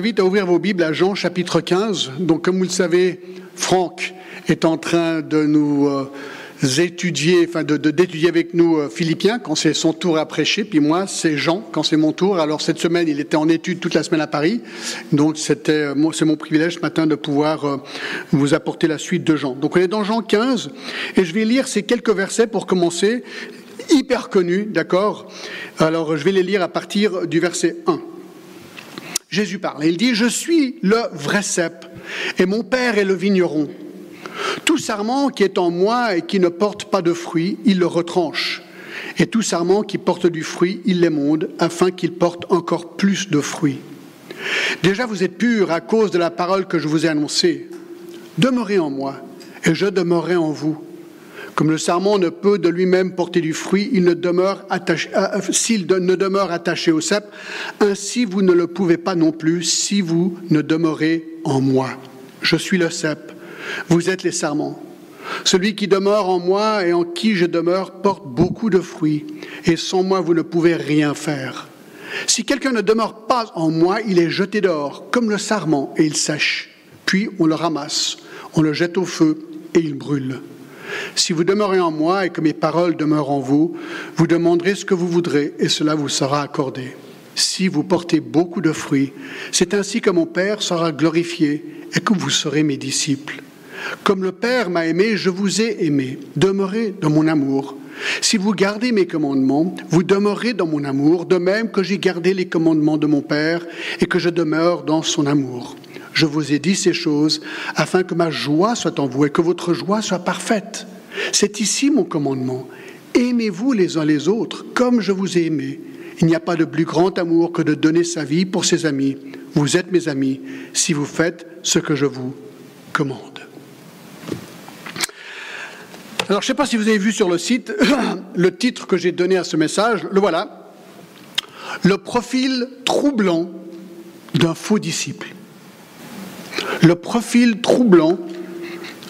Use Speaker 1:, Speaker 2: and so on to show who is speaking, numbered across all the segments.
Speaker 1: invite à ouvrir vos Bibles à Jean chapitre 15. Donc comme vous le savez, Franck est en train de nous euh, étudier, enfin de, d'étudier avec nous euh, Philippiens quand c'est son tour à prêcher, puis moi c'est Jean quand c'est mon tour. Alors cette semaine il était en étude toute la semaine à Paris, donc c'était euh, c'est mon privilège ce matin de pouvoir vous apporter la suite de Jean. Donc on est dans Jean 15 et je vais lire ces quelques versets pour commencer, hyper connus, d'accord? Alors je vais les lire à partir du verset 1. Jésus parle. Il dit, je suis le vrai cep et mon Père est le vigneron. Tout sarment qui est en moi et qui ne porte pas de fruit, il le retranche. Et tout sarment qui porte du fruit, il l'émonde, afin qu'il porte encore plus de fruits. Déjà vous êtes purs à cause de la parole que je vous ai annoncée. Demeurez en moi, et je demeurerai en vous. Comme le sarment ne peut de lui-même porter du fruit, il ne demeure attaché, euh, euh, s'il ne demeure attaché au cep, ainsi vous ne le pouvez pas non plus si vous ne demeurez en moi. Je suis le cep, vous êtes les sarments. Celui qui demeure en moi et en qui je demeure porte beaucoup de fruits, et sans moi vous ne pouvez rien faire. Si quelqu'un ne demeure pas en moi, il est jeté dehors, comme le sarment, et il sèche. Puis on le ramasse, on le jette au feu, et il brûle. Si vous demeurez en moi et que mes paroles demeurent en vous, vous demanderez ce que vous voudrez et cela vous sera accordé. Si vous portez beaucoup de fruits, c'est ainsi que mon Père sera glorifié et que vous serez mes disciples. Comme le Père m'a aimé, je vous ai aimé. Demeurez dans mon amour. Si vous gardez mes commandements, vous demeurez dans mon amour, de même que j'ai gardé les commandements de mon Père et que je demeure dans son amour. Je vous ai dit ces choses afin que ma joie soit en vous et que votre joie soit parfaite. C'est ici mon commandement. Aimez-vous les uns les autres comme je vous ai aimé. Il n'y a pas de plus grand amour que de donner sa vie pour ses amis. Vous êtes mes amis si vous faites ce que je vous commande. Alors, je ne sais pas si vous avez vu sur le site le titre que j'ai donné à ce message. Le voilà. Le profil troublant d'un faux disciple le profil troublant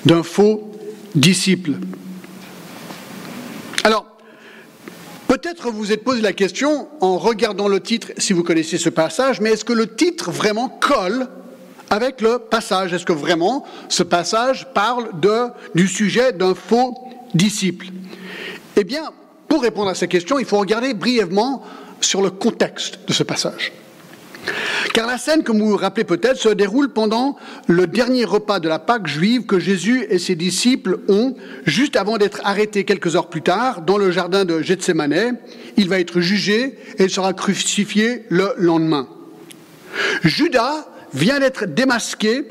Speaker 1: d'un faux disciple. Alors, peut-être vous êtes posé la question en regardant le titre, si vous connaissez ce passage, mais est-ce que le titre vraiment colle avec le passage? Est-ce que vraiment ce passage parle du sujet d'un faux disciple? Eh bien, pour répondre à cette question, il faut regarder brièvement sur le contexte de ce passage. Car la scène, comme vous vous rappelez peut-être, se déroule pendant le dernier repas de la Pâque juive que Jésus et ses disciples ont, juste avant d'être arrêtés quelques heures plus tard, dans le jardin de Gethsemane. Il va être jugé et sera crucifié le lendemain. Judas vient d'être démasqué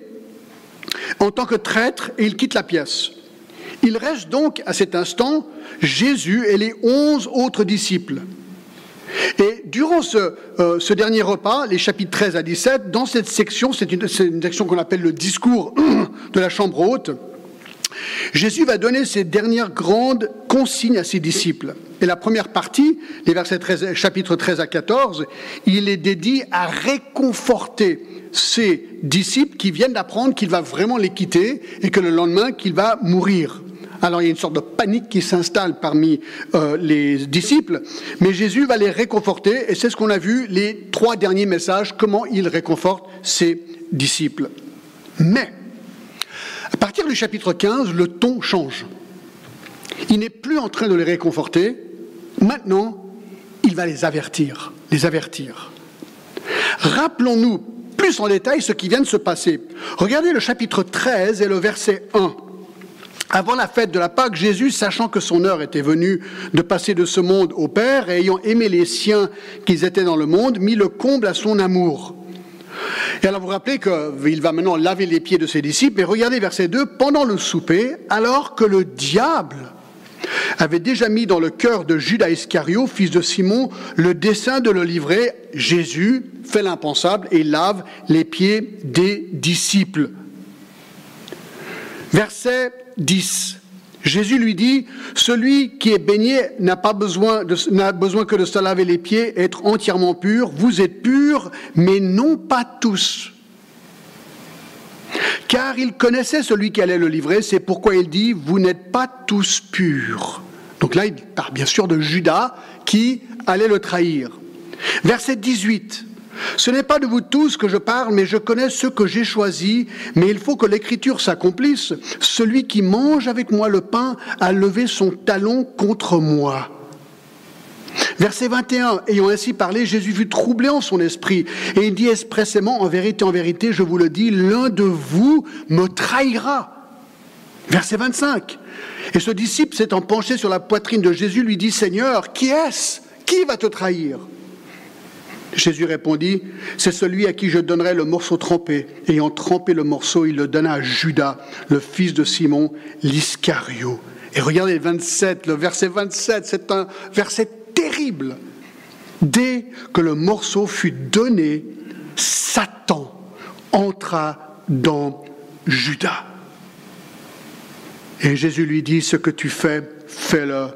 Speaker 1: en tant que traître et il quitte la pièce. Il reste donc à cet instant Jésus et les onze autres disciples. Et durant euh, ce, dernier repas, les chapitres 13 à 17, dans cette section, c'est une, section qu'on appelle le discours de la chambre haute, Jésus va donner ses dernières grandes consignes à ses disciples. Et la première partie, les versets 13, chapitres 13 à 14, il est dédié à réconforter ses disciples qui viennent d'apprendre qu'il va vraiment les quitter et que le lendemain qu'il va mourir. Alors il y a une sorte de panique qui s'installe parmi euh, les disciples, mais Jésus va les réconforter, et c'est ce qu'on a vu les trois derniers messages, comment il réconforte ses disciples. Mais, à partir du chapitre 15, le ton change. Il n'est plus en train de les réconforter, maintenant, il va les avertir, les avertir. Rappelons-nous plus en détail ce qui vient de se passer. Regardez le chapitre 13 et le verset 1. Avant la fête de la Pâque, Jésus, sachant que son heure était venue de passer de ce monde au Père, et ayant aimé les siens qu'ils étaient dans le monde, mit le comble à son amour. Et alors vous rappelez qu'il va maintenant laver les pieds de ses disciples, et regardez verset 2, pendant le souper, alors que le diable avait déjà mis dans le cœur de Judas Iscario, fils de Simon, le dessein de le livrer, Jésus fait l'impensable et lave les pieds des disciples. Verset 10. Jésus lui dit, celui qui est baigné n'a pas besoin, que de se laver les pieds être entièrement pur. Vous êtes purs, mais non pas tous. Car il connaissait celui qui allait le livrer, c'est pourquoi il dit, vous n'êtes pas tous purs. Donc là, il parle bien sûr de Judas qui allait le trahir. Verset 18. Ce n'est pas de vous tous que je parle, mais je connais ceux que j'ai choisis, mais il faut que l'écriture s'accomplisse. Celui qui mange avec moi le pain a levé son talon contre moi. Verset 21, ayant ainsi parlé, Jésus fut troublé en son esprit, et il dit expressément, en vérité, en vérité, je vous le dis, l'un de vous me trahira. Verset 25, et ce disciple s'étant penché sur la poitrine de Jésus, lui dit, Seigneur, qui est-ce? Qui va te trahir? Jésus répondit, c'est celui à qui je donnerai le morceau trempé. Ayant trempé le morceau, il le donna à Judas, le fils de Simon, l'Iscario. Et regardez 27, le verset 27, c'est un verset terrible. Dès que le morceau fut donné, Satan entra dans Judas. Et Jésus lui dit, ce que tu fais, fais-le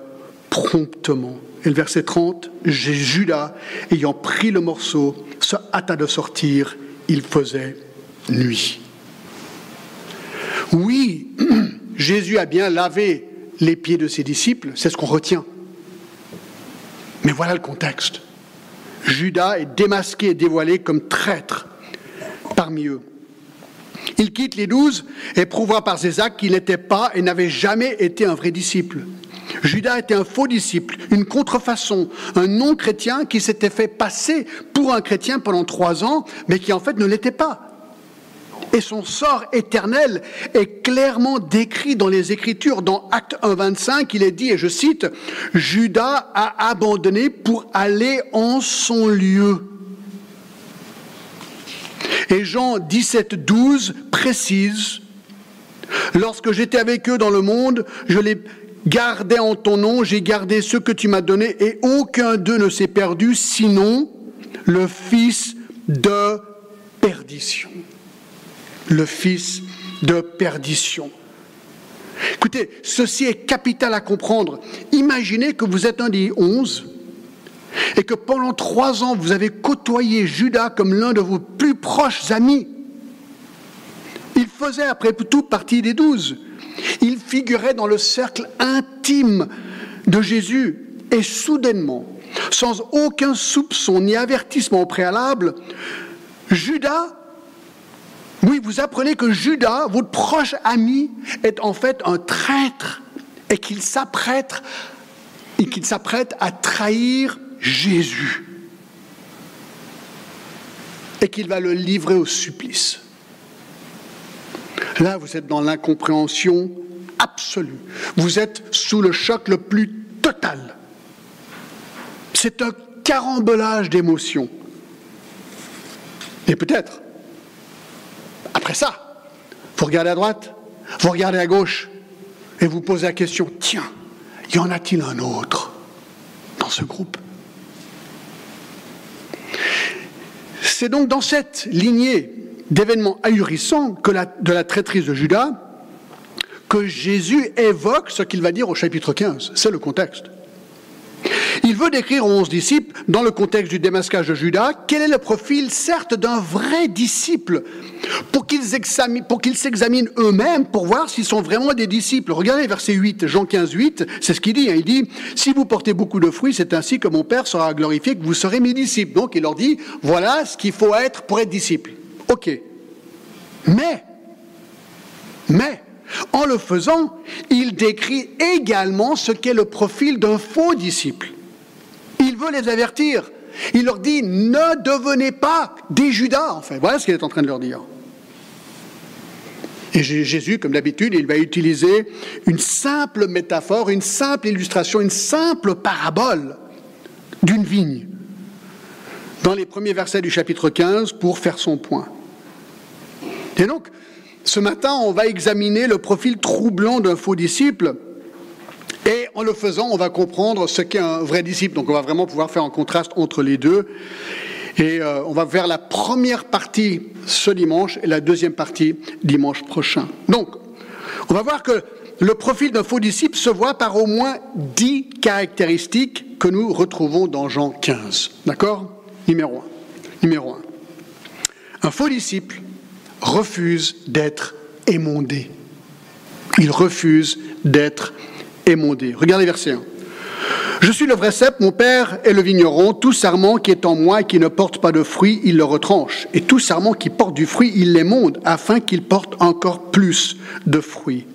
Speaker 1: promptement. Et le verset 30, Judas, ayant pris le morceau, se hâta de sortir, il faisait nuit. Oui, Jésus a bien lavé les pieds de ses disciples, c'est ce qu'on retient. Mais voilà le contexte. Judas est démasqué et dévoilé comme traître parmi eux. Il quitte les douze et prouvera par ses actes qu'il n'était pas et n'avait jamais été un vrai disciple. Judas était un faux disciple, une contrefaçon, un non-chrétien qui s'était fait passer pour un chrétien pendant trois ans, mais qui en fait ne l'était pas. Et son sort éternel est clairement décrit dans les Écritures. Dans Acte 1.25, il est dit, et je cite, Judas a abandonné pour aller en son lieu. Et Jean 17.12 précise, Lorsque j'étais avec eux dans le monde, je les gardais en ton nom, j'ai gardé ce que tu m'as donné, et aucun d'eux ne s'est perdu, sinon le fils de perdition le fils de perdition. Écoutez, ceci est capital à comprendre. Imaginez que vous êtes un des onze et que pendant trois ans, vous avez côtoyé Judas comme l'un de vos plus proches amis. Il faisait après tout partie des douze. Il figurait dans le cercle intime de Jésus. Et soudainement, sans aucun soupçon ni avertissement au préalable, Judas oui, vous apprenez que Judas, votre proche ami, est en fait un traître et qu'il s'apprête et qu'il s'apprête à trahir Jésus et qu'il va le livrer au supplice. Là, vous êtes dans l'incompréhension absolue. Vous êtes sous le choc le plus total. C'est un carambolage d'émotions. Et peut-être après ça, vous regardez à droite, vous regardez à gauche, et vous posez la question, tiens, y en a-t-il un autre dans ce groupe? C'est donc dans cette lignée d'événements ahurissants que de la traîtrise de Judas que Jésus évoque ce qu'il va dire au chapitre 15. C'est le contexte. Il veut décrire aux onze disciples, dans le contexte du démasquage de Judas, quel est le profil, certes, d'un vrai disciple, pour qu'ils s'examinent eux-mêmes pour voir s'ils sont vraiment des disciples? Regardez verset 8, Jean 15, 8, c'est ce qu'il dit. Hein. il dit, si vous portez beaucoup de fruits, c'est ainsi que mon Père sera glorifié, que vous serez mes disciples. Donc il leur dit, voilà ce qu'il faut être pour être disciple. Ok. Mais, mais, en le faisant, il décrit également ce qu'est le profil d'un faux disciple. Il veut les avertir. Il leur dit, ne devenez pas des Judas, enfin. Voilà ce qu'il est en train de leur dire. Et Jésus, comme d'habitude, il va utiliser une simple métaphore, une simple illustration, une simple parabole d'une vigne dans les premiers versets du chapitre 15 pour faire son point. Et donc, ce matin, on va examiner le profil troublant d'un faux disciple. Et en le faisant, on va comprendre ce qu'est un vrai disciple. Donc on va vraiment pouvoir faire un contraste entre les deux. Et euh, on va faire la première partie ce dimanche et la deuxième partie dimanche prochain. Donc, on va voir que le profil d'un faux disciple se voit par au moins dix caractéristiques que nous retrouvons dans Jean 15. D'accord? Numéro 1. Numéro 1. Un faux disciple refuse d'être émondé. Il refuse d'être émondé. Regardez verset 1. Je suis le vrai cep, mon père est le vigneron. Tout sarment qui est en moi et qui ne porte pas de fruits, il le retranche. Et tout sarment qui porte du fruit, il l'émonde, afin qu'il porte encore plus de fruits.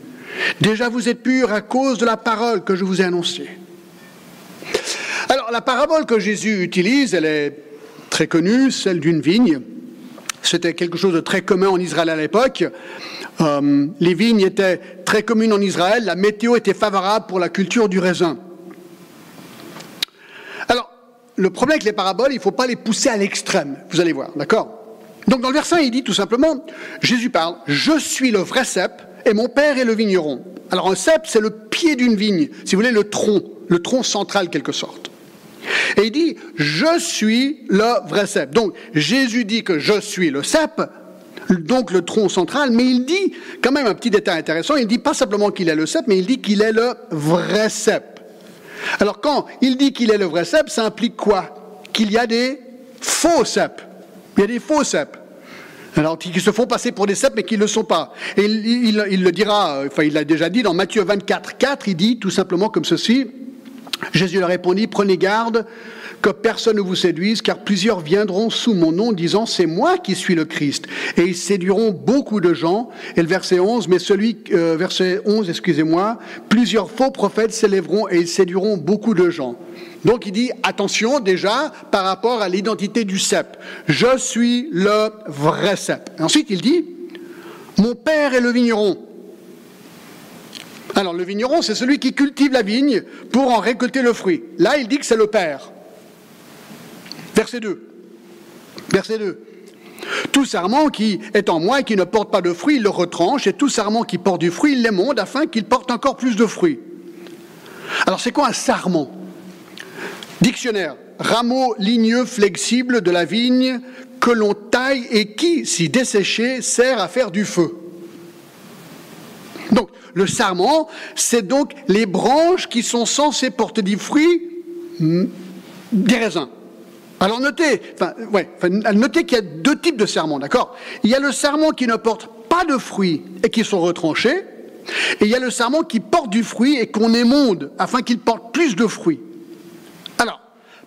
Speaker 1: Déjà vous êtes purs à cause de la parole que je vous ai annoncée. Alors la parabole que Jésus utilise, elle est très connue, celle d'une vigne. C'était quelque chose de très commun en Israël à l'époque. Euh, les vignes étaient très communes en Israël, la météo était favorable pour la culture du raisin. Alors, le problème avec les paraboles, il ne faut pas les pousser à l'extrême, vous allez voir, d'accord? Donc dans le verset, il dit tout simplement, Jésus parle, je suis le vrai cep et mon père est le vigneron. Alors un cep, c'est le pied d'une vigne, si vous voulez, le tronc, le tronc central quelque sorte. Et il dit, je suis le vrai cep. Donc Jésus dit que je suis le cep, donc le tronc central, mais il dit quand même un petit détail intéressant, il dit pas simplement qu'il est le cep, mais il dit qu'il est le vrai cep. Alors quand il dit qu'il est le vrai cep, ça implique quoi? Qu'il y a des faux cep. Il y a des faux cep. Alors, qui se font passer pour des cèpes, mais qui ne le sont pas. Et il, il, le dira, enfin, il l'a déjà dit dans Matthieu 24, 4, il dit tout simplement comme ceci Jésus leur répondit Prenez garde que personne ne vous séduise, car plusieurs viendront sous mon nom disant c'est moi qui suis le Christ. Et ils séduiront beaucoup de gens. Et le verset 11, mais celui, euh, verset 11, excusez-moi, plusieurs faux prophètes s'élèveront et ils séduiront beaucoup de gens. Donc il dit attention déjà par rapport à l'identité du cep. Je suis le vrai cep. ensuite il dit mon père est le vigneron. Alors le vigneron, c'est celui qui cultive la vigne pour en récolter le fruit. Là, il dit que c'est le père. Verset 2. Verset 2. Tout sarment qui est en moi et qui ne porte pas de fruit, il le retranche, et tout sarment qui porte du fruit, il l'émonde afin qu'il porte encore plus de fruits. Alors c'est quoi un sarment? Dictionnaire, rameau ligneux flexible de la vigne que l'on taille et qui, si desséché, sert à faire du feu. Donc, le sarment, c'est donc les branches qui sont censées porter du fruit, hmm, des raisins. Alors notez, enfin, ouais, notez qu'il y a deux types de serments, d'accord? Il y a le serment qui ne porte pas de fruits et qui sont retranchés, et il y a le serment qui porte du fruit et qu'on émonde afin qu'il porte plus de fruits. Alors,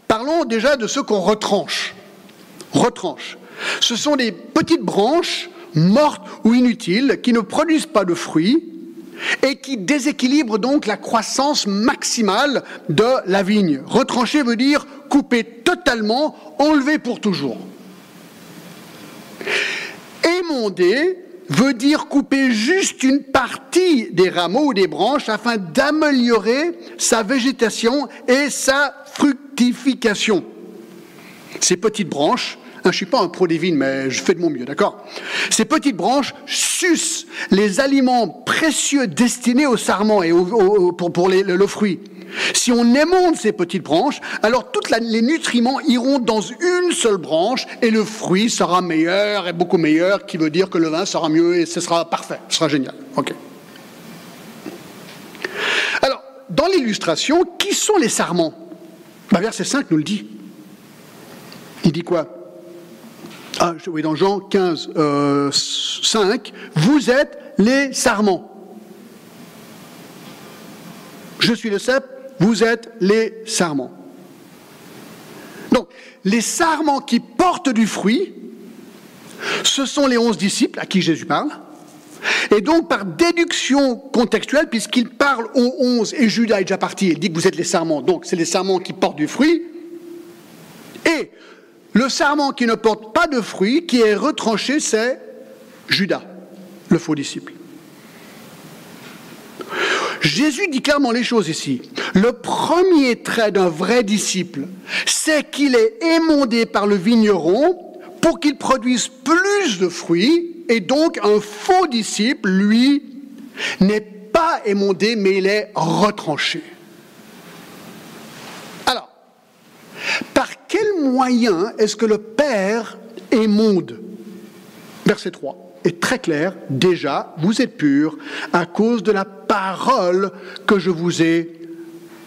Speaker 1: parlons déjà de ceux qu'on retranche. Retranche. Ce sont des petites branches mortes ou inutiles qui ne produisent pas de fruits et qui déséquilibrent donc la croissance maximale de la vigne. Retrancher veut dire couper totalement, enlever pour toujours. Émonder veut dire couper juste une partie des rameaux ou des branches afin d'améliorer sa végétation et sa fructification. Ces petites branches je ne suis pas un pro des vignes, mais je fais de mon mieux, d'accord? Ces petites branches sucent les aliments précieux destinés au sarment et pour, le, fruit. Si on émonde ces petites branches, alors tous les nutriments iront dans une seule branche et le fruit sera meilleur et beaucoup meilleur, qui veut dire que le vin sera mieux et ce sera parfait, ce sera génial. Ok. Alors, dans l'illustration, qui sont les sarments? Bah, Verset 5 nous le dit. Il dit quoi? Ah, oui, dans Jean 15, 5, euh, vous êtes les sarments. Je suis le cep, vous êtes les sarments. Donc, les sarments qui portent du fruit, ce sont les onze disciples à qui Jésus parle. Et donc, par déduction contextuelle, puisqu'il parle aux onze et Judas est déjà parti, il dit que vous êtes les sarments, donc c'est les sarments qui portent du fruit. Et le sarment qui ne porte pas de fruit, qui est retranché, c'est Judas, le faux disciple. Jésus dit clairement les choses ici. Le premier trait d'un vrai disciple, c'est qu'il est émondé par le vigneron pour qu'il produise plus de fruits, et donc un faux disciple, lui, n'est pas émondé, mais il est retranché. Alors, par quel moyen est-ce que le Père émonde Verset 3 est très clair. Déjà, vous êtes purs à cause de la parole que je vous ai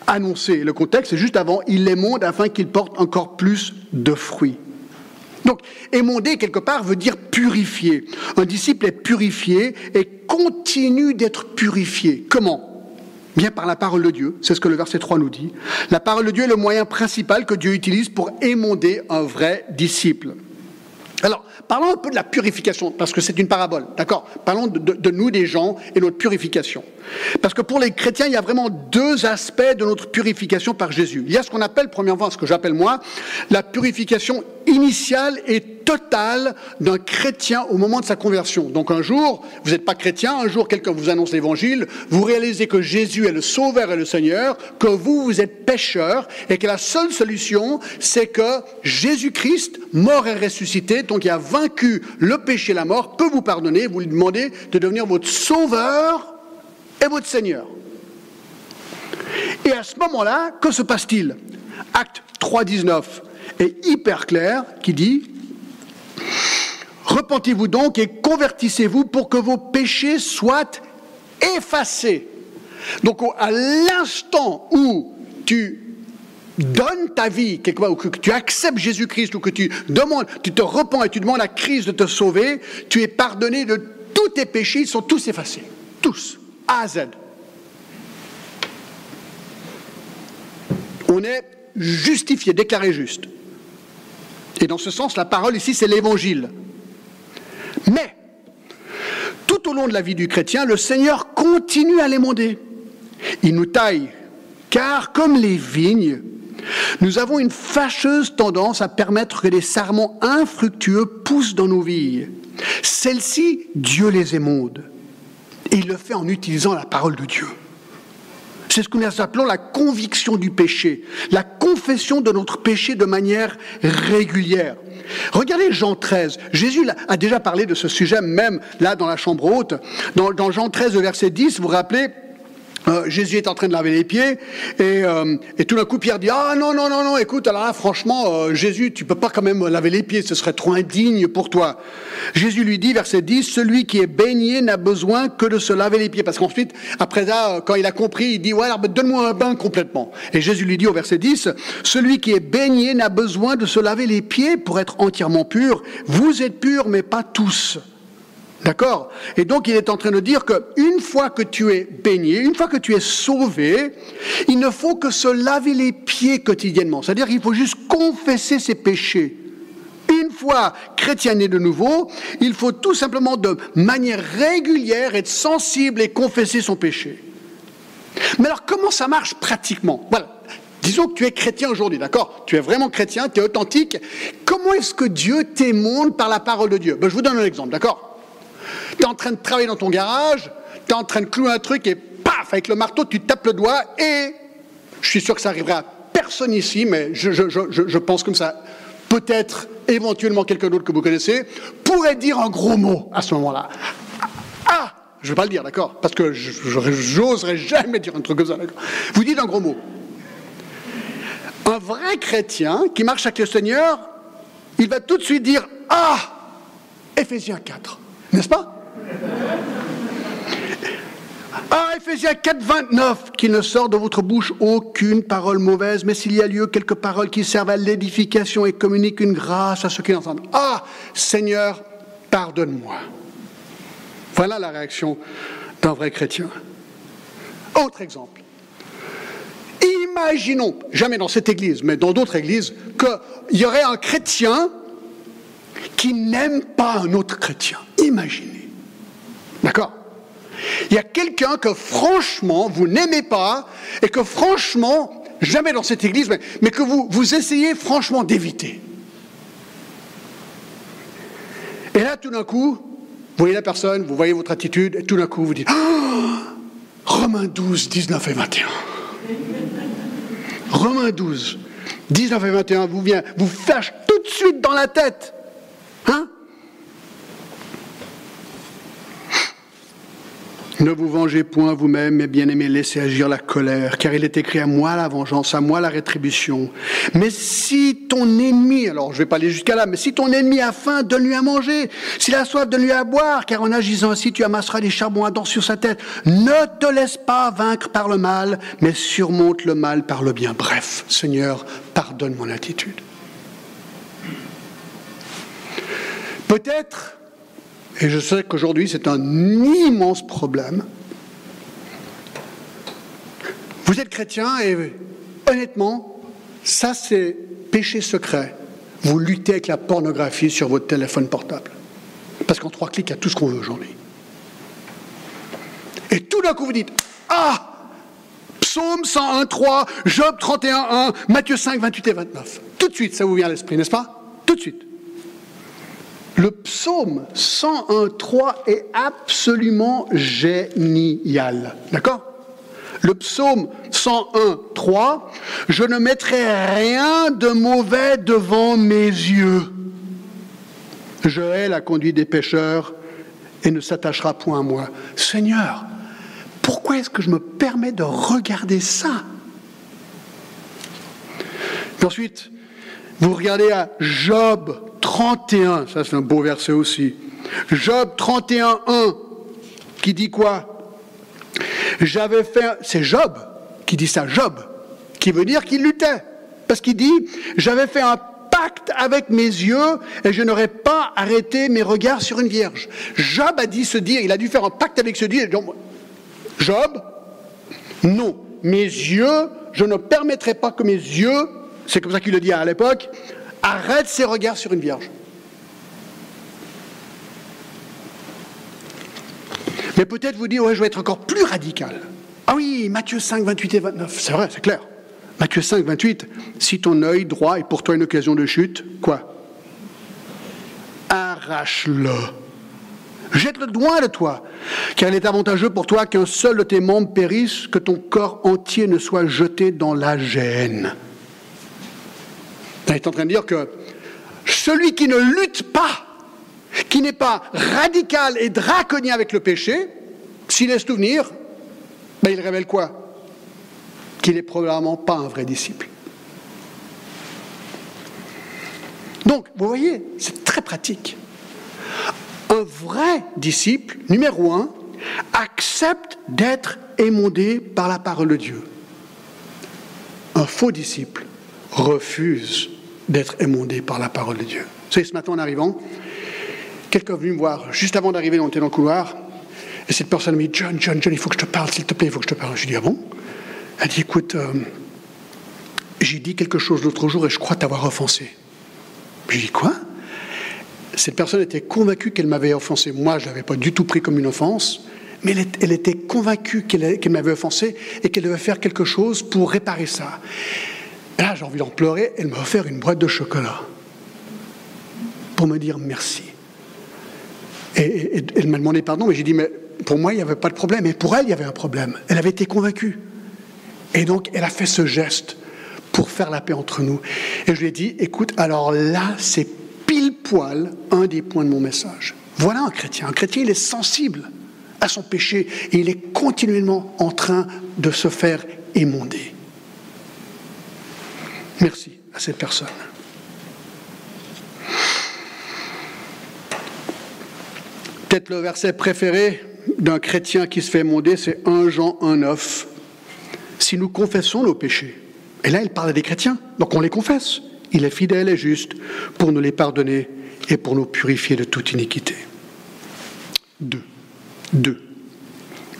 Speaker 1: annoncée. Le contexte, c'est juste avant, il émonde afin qu'il porte encore plus de fruits. Donc, émonder, quelque part, veut dire purifier. Un disciple est purifié et continue d'être purifié. Comment? Bien par la parole de Dieu, c'est ce que le verset 3 nous dit. La parole de Dieu est le moyen principal que Dieu utilise pour émonder un vrai disciple. Alors, parlons un peu de la purification, parce que c'est une parabole, d'accord? Parlons de, nous, des gens, et notre purification. Parce que pour les chrétiens, il y a vraiment deux aspects de notre purification par Jésus. Il y a ce qu'on appelle, premièrement, ce que j'appelle moi, la purification initiale et totale d'un chrétien au moment de sa conversion. Donc un jour, vous n'êtes pas chrétien, un jour quelqu'un vous annonce l'évangile, vous réalisez que Jésus est le Sauveur et le Seigneur, que vous, vous êtes pécheur, et que la seule solution, c'est que Jésus-Christ, mort et ressuscité, donc il a vaincu le péché et la mort, peut vous pardonner, vous lui demandez de devenir votre Sauveur votre Seigneur. Et à ce moment-là, que se passe-t-il? Acte 3.19 est hyper clair qui dit Repentez-vous donc et convertissez-vous pour que vos péchés soient effacés. Donc à l'instant où tu donnes ta vie, ou que tu acceptes Jésus-Christ, ou que tu demandes, tu te repens et tu demandes à Christ de te sauver, tu es pardonné de tous tes péchés, ils sont tous effacés. Tous. On est justifié, déclaré juste. Et dans ce sens, la parole ici, c'est l'évangile. Mais, tout au long de la vie du chrétien, le Seigneur continue à l'émonder. Il nous taille, car comme les vignes, nous avons une fâcheuse tendance à permettre que des sarments infructueux poussent dans nos vies. Celles-ci, Dieu les émonde. Et il le fait en utilisant la parole de Dieu. C'est ce que nous appelons la conviction du péché, la confession de notre péché de manière régulière. Regardez Jean 13. Jésus a déjà parlé de ce sujet même là dans la chambre haute. Dans, Jean 13, verset 10, vous vous rappelez, euh, Jésus est en train de laver les pieds et, euh, et tout d'un coup Pierre dit ah non non non non écoute alors là franchement euh, Jésus tu peux pas quand même laver les pieds ce serait trop indigne pour toi. Jésus lui dit verset 10 celui qui est baigné n'a besoin que de se laver les pieds. Parce qu'ensuite après ça quand il a compris il dit ouais alors donne-moi un bain complètement. Et Jésus lui dit au verset 10 celui qui est baigné n'a besoin de se laver les pieds pour être entièrement pur. Vous êtes purs mais pas tous D'accord? Et donc il est en train de dire qu'une fois que tu es baigné, une fois que tu es sauvé, il ne faut que se laver les pieds quotidiennement. C'est-à-dire qu'il faut juste confesser ses péchés. Une fois chrétien de nouveau, il faut tout simplement de manière régulière être sensible et confesser son péché. Mais alors comment ça marche pratiquement? Voilà. Disons que tu es chrétien aujourd'hui, d'accord? Tu es vraiment chrétien, tu es authentique. Comment est-ce que Dieu témoigne par la parole de Dieu? Ben, Je vous donne un exemple, d'accord? Tu es en train de travailler dans ton garage, tu es en train de clouer un truc et paf, avec le marteau, tu tapes le doigt et je suis sûr que ça arrivera à personne ici, mais je, pense comme ça. Peut-être éventuellement quelqu'un d'autre que vous connaissez pourrait dire un gros mot à ce moment-là. Ah Je ne vais pas le dire, d'accord? Parce que j'oserais jamais dire un truc comme ça, d'accord? Vous dites un gros mot. Un vrai chrétien qui marche avec le Seigneur, il va tout de suite dire Ah Éphésiens 4. N'est-ce pas? Ah, Ephésiens 4, 29, qu'il ne sort de votre bouche aucune parole mauvaise, mais s'il y a lieu, quelques paroles qui servent à l'édification et communiquent une grâce à ceux qui l'entendent. Ah, Seigneur, pardonne-moi. Voilà la réaction d'un vrai chrétien. Autre exemple. Imaginons, jamais dans cette église, mais dans d'autres églises, qu'il y aurait un chrétien qui n'aime pas un autre chrétien. Imaginez. D'accord? Il y a quelqu'un que franchement vous n'aimez pas et que franchement, jamais dans cette église, mais, que vous, vous essayez franchement d'éviter. Et là, tout d'un coup, vous voyez la personne, vous voyez votre attitude, et tout d'un coup, vous dites oh, Romains 12, 19 et 21. Romains 12, 19 et 21 vous vient, vous fâche tout de suite dans la tête. Hein? Ne vous vengez point vous-même, mes bien-aimés, laissez agir la colère, car il est écrit à moi la vengeance, à moi la rétribution. Mais si ton ennemi, alors je ne vais pas aller jusqu'à là, mais si ton ennemi a faim, donne-lui à manger. S'il a soif, donne-lui à boire, car en agissant ainsi, tu amasseras des charbons ardents sur sa tête. Ne te laisse pas vaincre par le mal, mais surmonte le mal par le bien. Bref, Seigneur, pardonne mon attitude. Peut-être, et je sais qu'aujourd'hui c'est un immense problème, Vous êtes chrétien et honnêtement, ça c'est péché secret. Vous luttez avec la pornographie sur votre téléphone portable. Parce qu'en trois clics, il y a tout ce qu'on veut aujourd'hui. Et tout d'un coup, vous dites Ah Psaume 101, 3, Job 31, 1, Matthieu 5, 28 et 29. Tout de suite, ça vous vient à l'esprit, n'est-ce pas? Tout de suite. Le psaume 101, 3 est absolument génial. D'accord? Le psaume 101, 3, je ne mettrai rien de mauvais devant mes yeux. Je hais la conduite des pécheurs et ne s'attachera point à moi. Seigneur, pourquoi est-ce que je me permets de regarder ça? Ensuite, vous regardez à Job 31, ça c'est un beau verset aussi. Job 31, 1, qui dit quoi? J'avais fait, c'est Job qui dit ça, Job, qui veut dire qu'il luttait. Parce qu'il dit, j'avais fait un pacte avec mes yeux et je n'aurais pas arrêté mes regards sur une vierge. Job a dit se dire, il a dû faire un pacte avec ce Dieu. Job, non, mes yeux, je ne permettrai pas que mes yeux, c'est comme ça qu'il le dit à l'époque, arrêtent ses regards sur une vierge. Mais peut-être vous dire, ouais, je vais être encore plus radical. Ah oui, Matthieu 5, 28 et 29, c'est vrai, c'est clair. Matthieu 5, 28, si ton œil droit est pour toi une occasion de chute, quoi? Arrache-le. Jette-le loin de toi, car il est avantageux pour toi qu'un seul de tes membres périsse, que ton corps entier ne soit jeté dans la gêne. Il est en train de dire que celui qui ne lutte pas, qui n'est pas radical et draconien avec le péché, s'il laisse tout venir, ben il révèle quoi? Qu'il n'est probablement pas un vrai disciple. Donc, vous voyez, c'est très pratique un vrai disciple, numéro un, accepte d'être émondé par la parole de Dieu. Un faux disciple refuse d'être émondé par la parole de Dieu. Vous savez, ce matin en arrivant, quelqu'un est venu me voir, juste avant d'arriver, dans le couloir, et cette personne m'a dit John, John, John, il faut que je te parle, s'il te plaît, il faut que je te parle. Je lui dit Ah bon? Elle dit Écoute, euh, j'ai dit quelque chose l'autre jour et je crois t'avoir offensé. Je lui dit Quoi? Cette personne était convaincue qu'elle m'avait offensé. Moi, je ne l'avais pas du tout pris comme une offense, mais elle, était convaincue qu'elle m'avait offensé et qu'elle devait faire quelque chose pour réparer ça. Et là, j'ai envie d'en pleurer. Elle m'a offert une boîte de chocolat pour me dire merci. Et, elle m'a demandé pardon, mais j'ai dit, mais pour moi, il n'y avait pas de problème, mais pour elle, il y avait un problème. Elle avait été convaincue. Et donc, elle a fait ce geste pour faire la paix entre nous. Et je lui ai dit, écoute, alors là, c'est pile poil un des points de mon message. Voilà un chrétien. Un chrétien, il est sensible à son péché et il est continuellement en train de se faire émonder. Merci à cette personne. Peut-être le verset préféré d'un chrétien qui se fait émonder, c'est 1 Jean 1,9. Si nous confessons nos péchés, et là il parle des chrétiens, donc on les confesse. Il est fidèle et juste pour nous les pardonner et pour nous purifier de toute iniquité. Deux. Deux.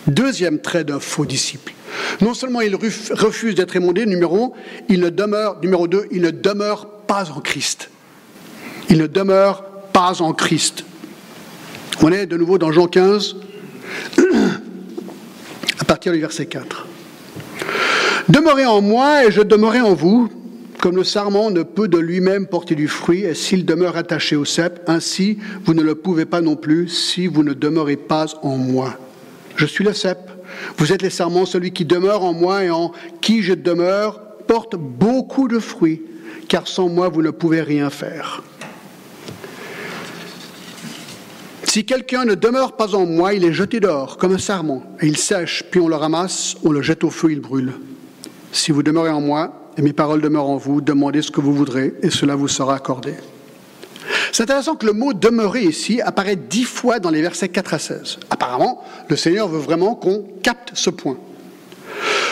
Speaker 1: Deuxième trait d'un faux disciple. Non seulement il refuse d'être émondé, numéro il ne demeure, numéro deux, il ne demeure pas en Christ. Il ne demeure pas en Christ. On est de nouveau dans Jean 15, à partir du verset 4. Demeurez en moi et je demeurerai en vous, comme le sarment ne peut de lui-même porter du fruit, et s'il demeure attaché au cep, ainsi vous ne le pouvez pas non plus si vous ne demeurez pas en moi. Je suis le cep, vous êtes les sarments, celui qui demeure en moi et en qui je demeure porte beaucoup de fruits, car sans moi vous ne pouvez rien faire. Si quelqu'un ne demeure pas en moi, il est jeté dehors comme un sarment, et il sèche, puis on le ramasse, on le jette au feu, il brûle. Si vous demeurez en moi, et mes paroles demeurent en vous, demandez ce que vous voudrez, et cela vous sera accordé. C'est intéressant que le mot demeurer ici apparaît dix fois dans les versets 4 à 16. Apparemment, le Seigneur veut vraiment qu'on capte ce point.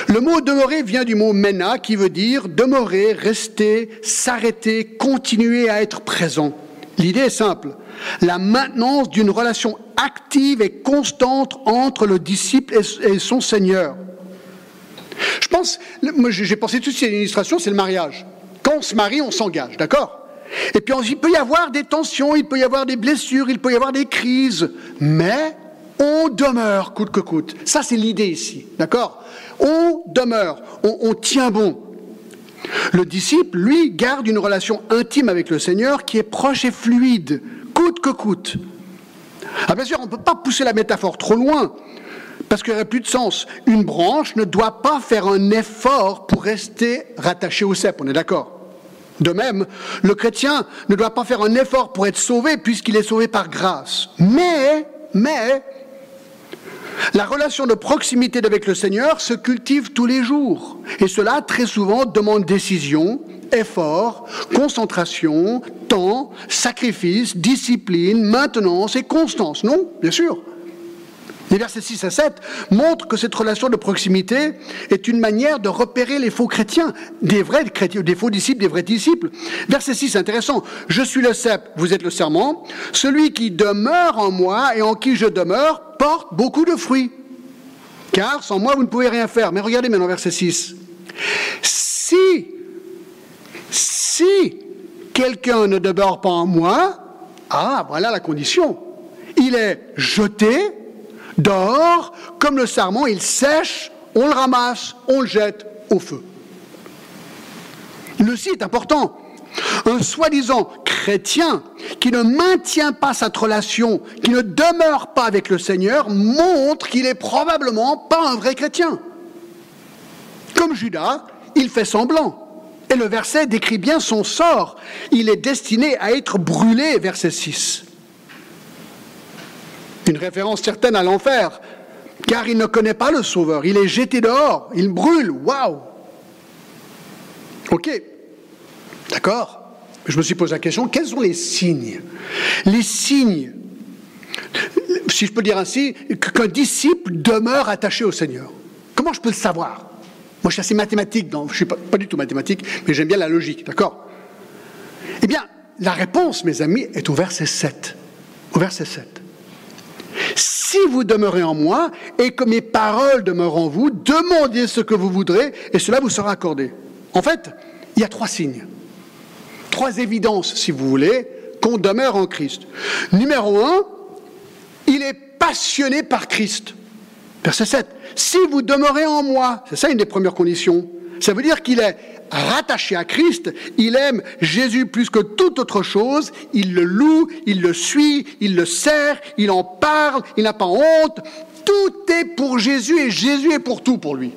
Speaker 1: Le mot demeurer vient du mot mena qui veut dire demeurer, rester, s'arrêter, continuer à être présent. L'idée est simple, la maintenance d'une relation active et constante entre le disciple et son Seigneur. Je pense, j'ai pensé tout de suite à l'illustration, c'est le mariage. Quand on se marie, on s'engage, d'accord? Et puis il peut y avoir des tensions, il peut y avoir des blessures, il peut y avoir des crises, mais on demeure coûte que coûte. Ça, c'est l'idée ici, d'accord? On demeure, on, tient bon. Le disciple, lui, garde une relation intime avec le Seigneur qui est proche et fluide, coûte que coûte. Ah, bien sûr, on ne peut pas pousser la métaphore trop loin, parce qu'il n'y aurait plus de sens. Une branche ne doit pas faire un effort pour rester rattachée au cep, on est d'accord? De même, le chrétien ne doit pas faire un effort pour être sauvé puisqu'il est sauvé par grâce. Mais, mais, la relation de proximité avec le Seigneur se cultive tous les jours. Et cela, très souvent, demande décision, effort, concentration, temps, sacrifice, discipline, maintenance et constance. Non, bien sûr. Les versets 6 à 7 montrent que cette relation de proximité est une manière de repérer les faux chrétiens, des vrais chrétiens, des faux disciples, des vrais disciples. Verset 6, intéressant. Je suis le cep, vous êtes le serment. Celui qui demeure en moi et en qui je demeure porte beaucoup de fruits. Car sans moi, vous ne pouvez rien faire. Mais regardez maintenant verset 6. Si, si quelqu'un ne demeure pas en moi, ah, voilà la condition. Il est jeté dehors, comme le sarment, il sèche, on le ramasse, on le jette au feu. Le site est important. Un soi-disant chrétien qui ne maintient pas cette relation, qui ne demeure pas avec le Seigneur, montre qu'il est probablement pas un vrai chrétien. Comme Judas, il fait semblant. Et le verset décrit bien son sort. Il est destiné à être brûlé, verset 6. Une référence certaine à l'enfer, car il ne connaît pas le Sauveur. Il est jeté dehors, il brûle. Waouh Ok, d'accord. Je me suis posé la question, quels sont les signes? Les signes, si je peux dire ainsi, qu'un disciple demeure attaché au Seigneur. Comment je peux le savoir? Moi, je suis assez mathématique, je ne suis pas, pas du tout mathématique, mais j'aime bien la logique, d'accord? Eh bien, la réponse, mes amis, est au verset 7. Au verset 7. Si vous demeurez en moi et que mes paroles demeurent en vous, demandez ce que vous voudrez et cela vous sera accordé. En fait, il y a trois signes, trois évidences, si vous voulez, qu'on demeure en Christ. Numéro un, il est passionné par Christ. Verset 7. Si vous demeurez en moi, c'est ça une des premières conditions. Ça veut dire qu'il est rattaché à Christ, il aime Jésus plus que toute autre chose, il le loue, il le suit, il le sert, il en parle, il n'a pas honte. Tout est pour Jésus et Jésus est pour tout pour lui.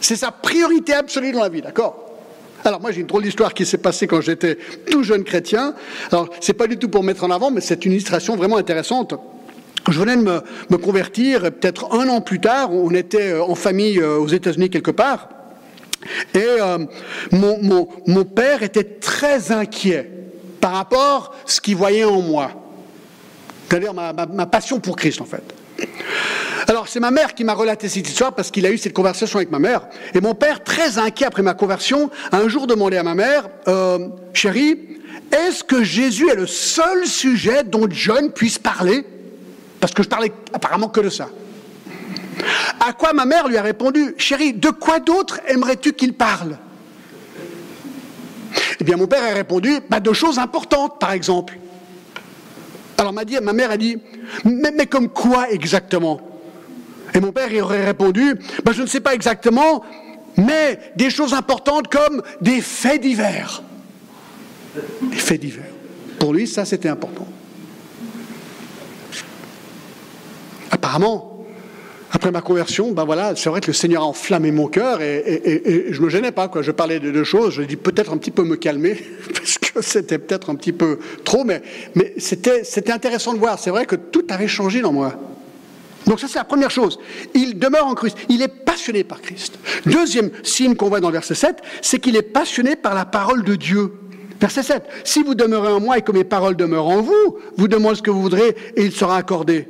Speaker 1: C'est sa priorité absolue dans la vie, d'accord? Alors moi j'ai une drôle d'histoire qui s'est passée quand j'étais tout jeune chrétien. Alors c'est pas du tout pour mettre en avant, mais c'est une illustration vraiment intéressante. Je venais de me, me convertir, peut-être un an plus tard, on était en famille euh, aux États-Unis quelque part, et euh, mon, père était très inquiet par rapport à ce qu'il voyait en moi. C'est-à-dire ma, passion pour Christ, en fait. Alors, c'est ma mère qui m'a relaté cette histoire parce qu'il a eu cette conversation avec ma mère. Et mon père, très inquiet après ma conversion, a un jour demandé à ma mère, euh, chérie, est-ce que Jésus est le seul sujet dont John puisse parler? Parce que je parlais apparemment que de ça. À quoi ma mère lui a répondu, chérie, de quoi d'autre aimerais-tu qu'il parle? Eh bien, mon père a répondu, bah, de choses importantes, par exemple. Alors m'a mère a dit, mais, comme quoi exactement? Et mon père il aurait répondu, bah, je ne sais pas exactement, mais des choses importantes comme des faits divers. Des faits divers. Pour lui, ça c'était important. Apparemment, après ma conversion, ben voilà, c'est vrai que le Seigneur a enflammé mon cœur et, et, et, je me gênais pas. Quoi. Je parlais de deux choses, je dis peut-être un petit peu me calmer, parce que c'était peut-être un petit peu trop, mais, c'était, c'était intéressant de voir. C'est vrai que tout avait changé dans moi. Donc ça, c'est la première chose. Il demeure en Christ. Il est passionné par Christ. Deuxième signe qu'on voit dans verset 7, c'est qu'il est passionné par la parole de Dieu. Verset 7. Si vous demeurez en moi et que mes paroles demeurent en vous, vous demandez ce que vous voudrez et il sera accordé.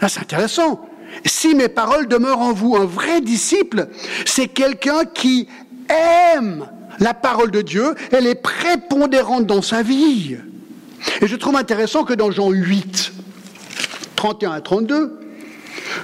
Speaker 1: Là, c'est intéressant. Si mes paroles demeurent en vous, un vrai disciple, c'est quelqu'un qui aime la parole de Dieu, elle est prépondérante dans sa vie. Et je trouve intéressant que dans Jean 8, 31 à 32,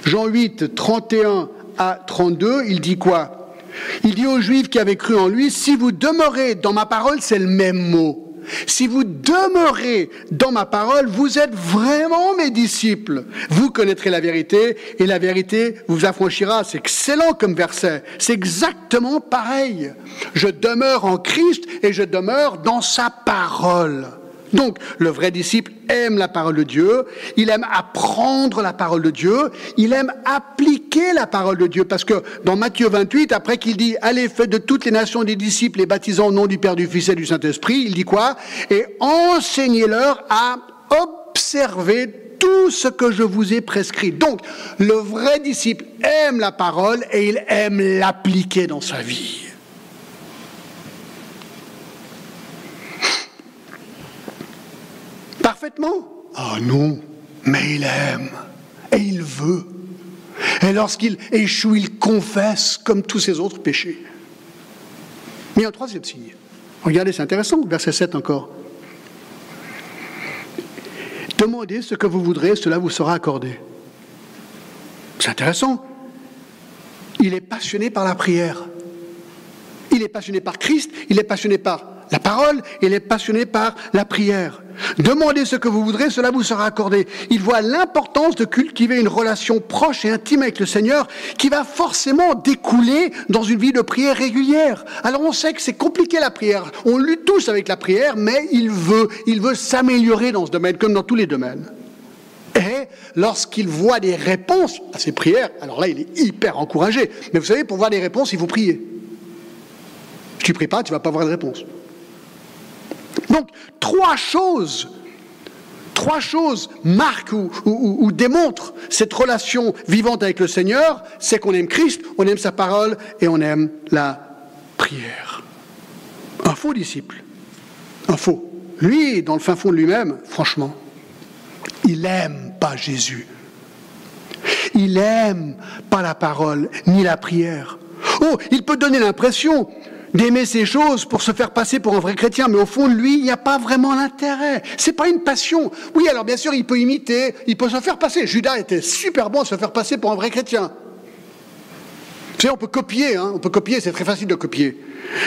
Speaker 1: Jean 8, 31 à 32, il dit quoi? Il dit aux Juifs qui avaient cru en lui, si vous demeurez dans ma parole, c'est le même mot. Si vous demeurez dans ma parole, vous êtes vraiment mes disciples. Vous connaîtrez la vérité et la vérité vous affranchira. C'est excellent comme verset. C'est exactement pareil. Je demeure en Christ et je demeure dans sa parole. Donc, le vrai disciple aime la parole de Dieu, il aime apprendre la parole de Dieu, il aime appliquer la parole de Dieu, parce que dans Matthieu 28, après qu'il dit, allez, faites de toutes les nations des disciples et baptisant au nom du Père, du Fils et du Saint-Esprit, il dit quoi? Et enseignez-leur à observer tout ce que je vous ai prescrit. Donc, le vrai disciple aime la parole et il aime l'appliquer dans sa vie. Ah non, mais il aime et il veut. Et lorsqu'il échoue, il confesse comme tous ses autres péchés. Mais il y a un troisième signe. Regardez, c'est intéressant, verset 7 encore. Demandez ce que vous voudrez, cela vous sera accordé. C'est intéressant. Il est passionné par la prière. Il est passionné par Christ, il est passionné par la parole, il est passionné par la prière. Demandez ce que vous voudrez, cela vous sera accordé. Il voit l'importance de cultiver une relation proche et intime avec le Seigneur qui va forcément découler dans une vie de prière régulière. Alors on sait que c'est compliqué la prière. On lutte tous avec la prière, mais il veut, il veut s'améliorer dans ce domaine comme dans tous les domaines. Et lorsqu'il voit des réponses à ses prières, alors là il est hyper encouragé. Mais vous savez, pour voir des réponses, il faut prier. Si tu ne pries pas, tu ne vas pas avoir de réponse. Donc, trois choses, trois choses marquent ou, démontrent cette relation vivante avec le Seigneur, c'est qu'on aime Christ, on aime sa parole et on aime la prière. Un faux disciple, un faux. Lui, dans le fin fond de lui-même, franchement, il n'aime pas Jésus. Il n'aime pas la parole ni la prière. Oh, il peut donner l'impression d'aimer ces choses pour se faire passer pour un vrai chrétien, mais au fond de lui, il n'y a pas vraiment l'intérêt. C'est pas une passion. Oui, alors bien sûr, il peut imiter, il peut se faire passer. Judas était super bon à se faire passer pour un vrai chrétien. Tu sais, on peut copier, hein, on peut copier, c'est très facile de copier.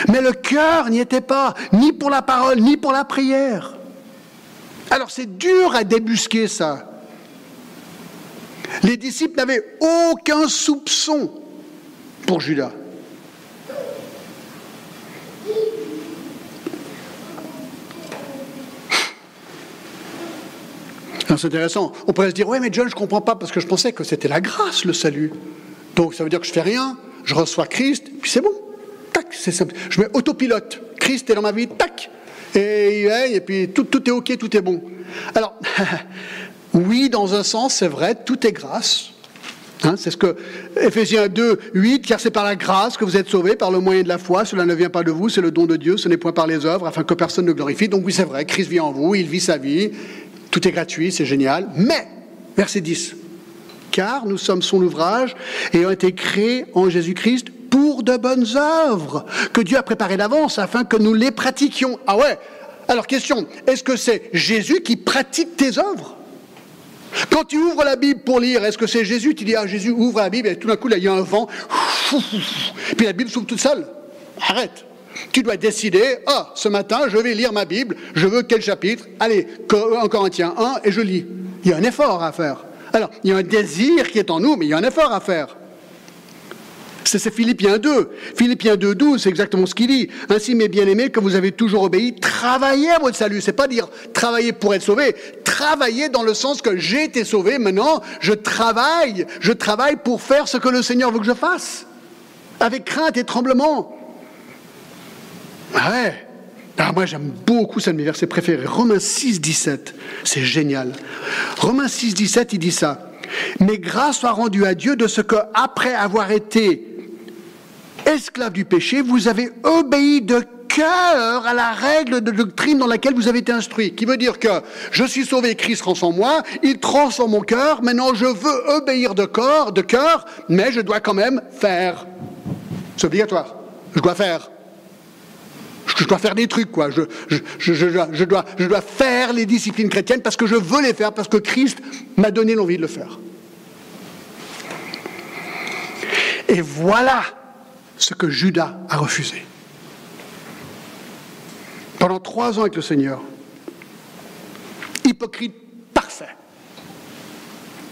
Speaker 1: Mais le cœur n'y était pas, ni pour la parole, ni pour la prière. Alors c'est dur à débusquer ça. Les disciples n'avaient aucun soupçon pour Judas. C'est intéressant. On pourrait se dire, ouais, mais John, je ne comprends pas parce que je pensais que c'était la grâce, le salut. Donc ça veut dire que je fais rien, je reçois Christ, puis c'est bon. Tac, c'est simple. Je mets autopilote. Christ est dans ma vie, tac. Et, et puis tout, tout est OK, tout est bon. Alors, oui, dans un sens, c'est vrai, tout est grâce. Hein, c'est ce que Ephésiens 2, 8, car c'est par la grâce que vous êtes sauvés, par le moyen de la foi, cela ne vient pas de vous, c'est le don de Dieu, ce n'est point par les œuvres, afin que personne ne glorifie. Donc oui, c'est vrai, Christ vit en vous, il vit sa vie, tout est gratuit, c'est génial. Mais, verset 10, car nous sommes son ouvrage et ont été créés en Jésus-Christ pour de bonnes œuvres que Dieu a préparées d'avance afin que nous les pratiquions. Ah ouais Alors question, est-ce que c'est Jésus qui pratique tes œuvres? Quand tu ouvres la Bible pour lire, est-ce que c'est Jésus? Tu dis, ah Jésus ouvre la Bible et tout d'un coup, là, il y a un vent, puis la Bible s'ouvre toute seule. Arrête. Tu dois décider, ah, ce matin, je vais lire ma Bible, je veux quel chapitre Allez, en Corinthiens 1, et je lis. Il y a un effort à faire. Alors, il y a un désir qui est en nous, mais il y a un effort à faire. C'est Philippiens 2. Philippiens 2, 12, c'est exactement ce qu'il dit. Ainsi, mes bien-aimés, que vous avez toujours obéi, travaillez à votre salut. C'est pas dire travailler pour être sauvé. Travaillez dans le sens que j'ai été sauvé. Maintenant, je travaille. Je travaille pour faire ce que le Seigneur veut que je fasse. Avec crainte et tremblement. Ah ouais. Ah, moi, j'aime beaucoup, c'est un de mes versets préférés. Romains 6, 17. C'est génial. Romains 6, 17, il dit ça. Mais grâce soit rendue à Dieu de ce que, après avoir été esclave du péché, vous avez obéi de cœur à la règle de doctrine dans laquelle vous avez été instruit. Qui veut dire que je suis sauvé, Christ transforme moi, il transforme mon cœur, maintenant je veux obéir de corps, de cœur, mais je dois quand même faire. C'est obligatoire. Je dois faire. Je dois faire des trucs, quoi. Je, dois, je dois faire les disciplines chrétiennes parce que je veux les faire, parce que Christ m'a donné l'envie de le faire. Et voilà ce que Judas a refusé. Pendant trois ans avec le Seigneur, hypocrite parfait.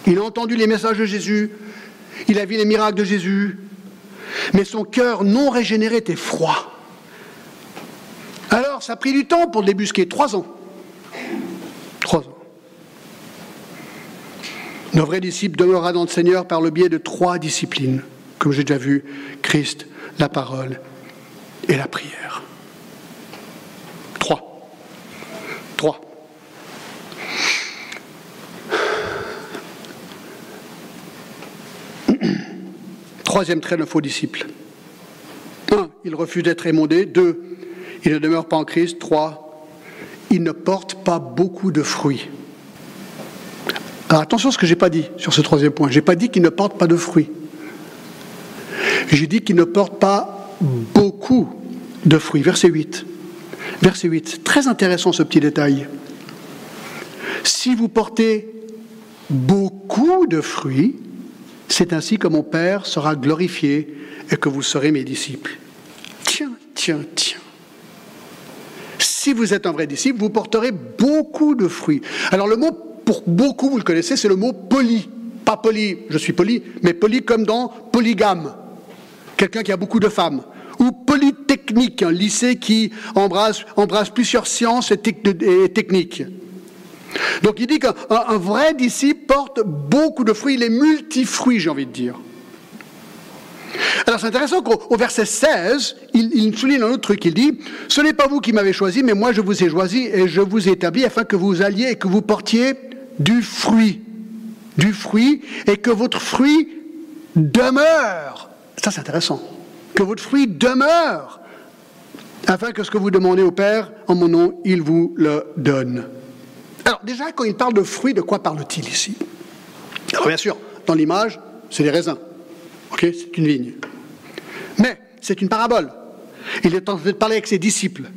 Speaker 1: Il a entendu les messages de Jésus, il a vu les miracles de Jésus, mais son cœur non régénéré était froid. Ça a pris du temps pour le débusquer, trois ans. Trois ans. Nos vrais disciples demeurera dans le Seigneur par le biais de trois disciplines, comme j'ai déjà vu, Christ, la parole et la prière. Trois. Trois. Troisième trait d'un faux disciple. Un, il refuse d'être émondé. Deux, il ne demeure pas en Christ. Trois, il ne porte pas beaucoup de fruits. Alors attention à ce que je n'ai pas dit sur ce troisième point. Je n'ai pas dit qu'il ne porte pas de fruits. J'ai dit qu'il ne porte pas beaucoup de fruits. Verset 8. Verset 8. Très intéressant ce petit détail. Si vous portez beaucoup de fruits, c'est ainsi que mon Père sera glorifié et que vous serez mes disciples. Tiens, tiens, tiens. Si vous êtes un vrai disciple, vous porterez beaucoup de fruits. Alors le mot pour beaucoup, vous le connaissez, c'est le mot poli. Pas poli, je suis poli, mais poli comme dans polygame. Quelqu'un qui a beaucoup de femmes. Ou polytechnique, un lycée qui embrasse, plusieurs sciences et techniques. Donc il dit qu'un vrai disciple porte beaucoup de fruits, il est multifruits, j'ai envie de dire. Alors c'est intéressant qu'au verset 16, il, souligne un autre truc. Il dit, ce n'est pas vous qui m'avez choisi, mais moi je vous ai choisi et je vous ai établi afin que vous alliez et que vous portiez du fruit. Du fruit et que votre fruit demeure. Ça c'est intéressant. Que votre fruit demeure afin que ce que vous demandez au Père en mon nom, il vous le donne. Alors déjà, quand il parle de fruits, de quoi parle-t-il ici? Alors bien sûr, dans l'image, c'est des raisins. Ok C'est une vigne. Mais c'est une parabole. Il est en train de parler avec ses disciples.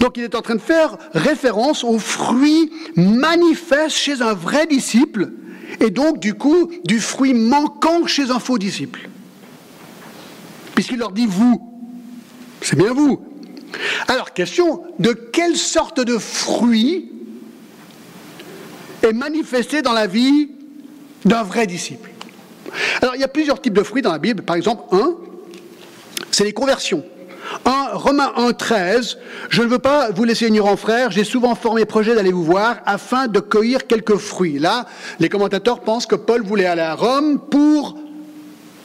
Speaker 1: Donc il est en train de faire référence aux fruits manifestes chez un vrai disciple et donc du coup du fruit manquant chez un faux disciple. Puisqu'il leur dit vous, c'est bien vous. Alors question, de quelle sorte de fruits est manifesté dans la vie d'un vrai disciple? Alors, il y a plusieurs types de fruits dans la Bible. Par exemple, un, c'est les conversions. Un, Romains 1, 13, je ne veux pas vous laisser ignorant, frère, j'ai souvent formé projet d'aller vous voir afin de cueillir quelques fruits. Là, les commentateurs pensent que Paul voulait aller à Rome pour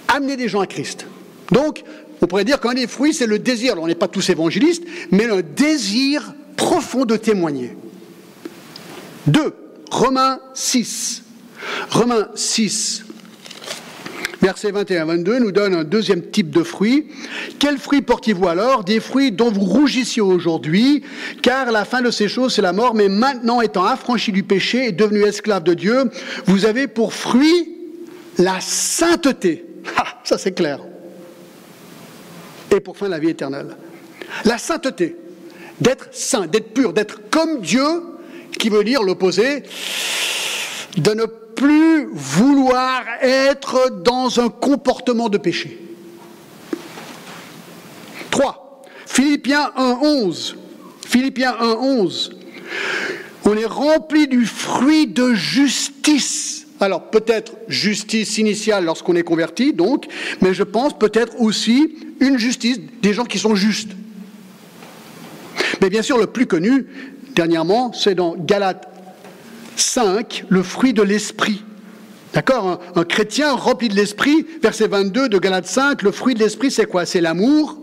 Speaker 1: amener des gens à Christ. Donc, on pourrait dire qu'un des fruits, c'est le désir. Alors, on n'est pas tous évangélistes, mais le désir profond de témoigner. Deux, Romains 6. Romains 6, versets 21-22, nous donne un deuxième type de fruit. Quels fruits portiez-vous alors? Des fruits dont vous rougissiez aujourd'hui, car la fin de ces choses, c'est la mort, mais maintenant étant affranchi du péché et devenu esclave de Dieu, vous avez pour fruit la sainteté. Ah, ça c'est clair. Et pour fin la vie éternelle. La sainteté, d'être saint, d'être pur, d'être comme Dieu qui veut dire l'opposé, de ne plus vouloir être dans un comportement de péché. 3. Philippiens 1.11. Philippiens 1.11. On est rempli du fruit de justice. Alors peut-être justice initiale lorsqu'on est converti, donc, mais je pense peut-être aussi une justice des gens qui sont justes. Mais bien sûr, le plus connu, dernièrement, c'est dans Galates 5, le fruit de l'esprit. D'accord un, chrétien rempli de l'esprit, verset 22 de Galates 5, le fruit de l'esprit, c'est quoi? C'est l'amour,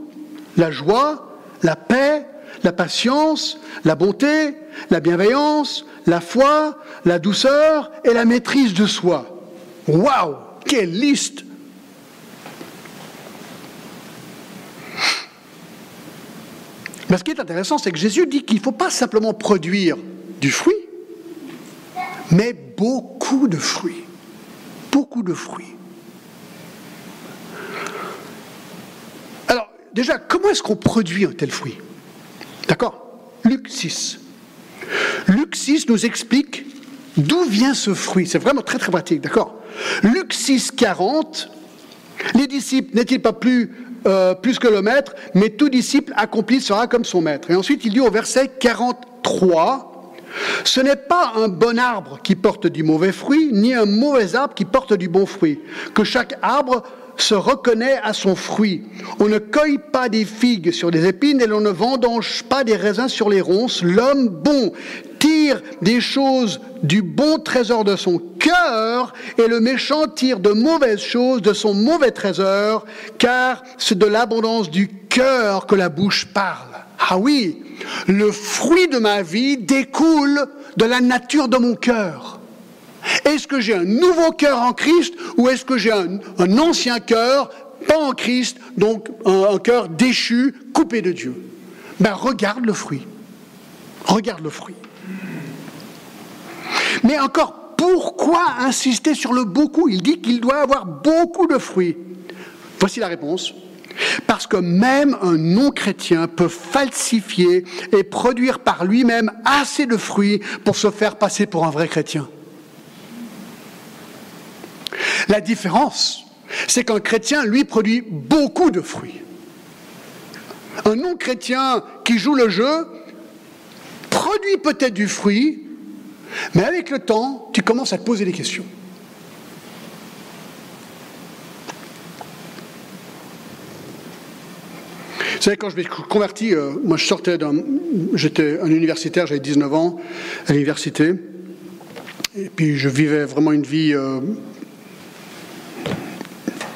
Speaker 1: la joie, la paix, la patience, la bonté, la bienveillance, la foi, la douceur et la maîtrise de soi. Waouh Quelle liste Mais ce qui est intéressant, c'est que Jésus dit qu'il ne faut pas simplement produire du fruit, mais beaucoup de fruits. Beaucoup de fruits. Alors, déjà, comment est-ce qu'on produit un tel fruit? D'accord? Luc 6. Luc 6 nous explique d'où vient ce fruit. C'est vraiment très très pratique, d'accord? Luc 6, 40, les disciples n'est-il pas plus euh, plus que le maître, mais tout disciple accompli sera comme son maître. Et ensuite, il dit au verset 43, ce n'est pas un bon arbre qui porte du mauvais fruit, ni un mauvais arbre qui porte du bon fruit. Que chaque arbre se reconnaît à son fruit. On ne cueille pas des figues sur des épines et l'on ne vendange pas des raisins sur les ronces. L'homme bon tire des choses du bon trésor de son cœur et le méchant tire de mauvaises choses de son mauvais trésor, car c'est de l'abondance du cœur que la bouche parle. Ah oui, le fruit de ma vie découle de la nature de mon cœur. Est-ce que j'ai un nouveau cœur en Christ ou est-ce que j'ai un, ancien cœur, pas en Christ, donc un, cœur déchu, coupé de Dieu? Ben regarde le fruit. Regarde le fruit. Mais encore, pourquoi insister sur le beaucoup? Il dit qu'il doit avoir beaucoup de fruits. Voici la réponse. Parce que même un non-chrétien peut falsifier et produire par lui-même assez de fruits pour se faire passer pour un vrai chrétien. La différence, c'est qu'un chrétien, lui, produit beaucoup de fruits. Un non-chrétien qui joue le jeu produit peut-être du fruit, mais avec le temps, tu commences à te poser des questions. Savez, quand je me converti, euh, moi je sortais d'un. J'étais un universitaire, j'avais 19 ans à l'université. Et puis je vivais vraiment une vie euh,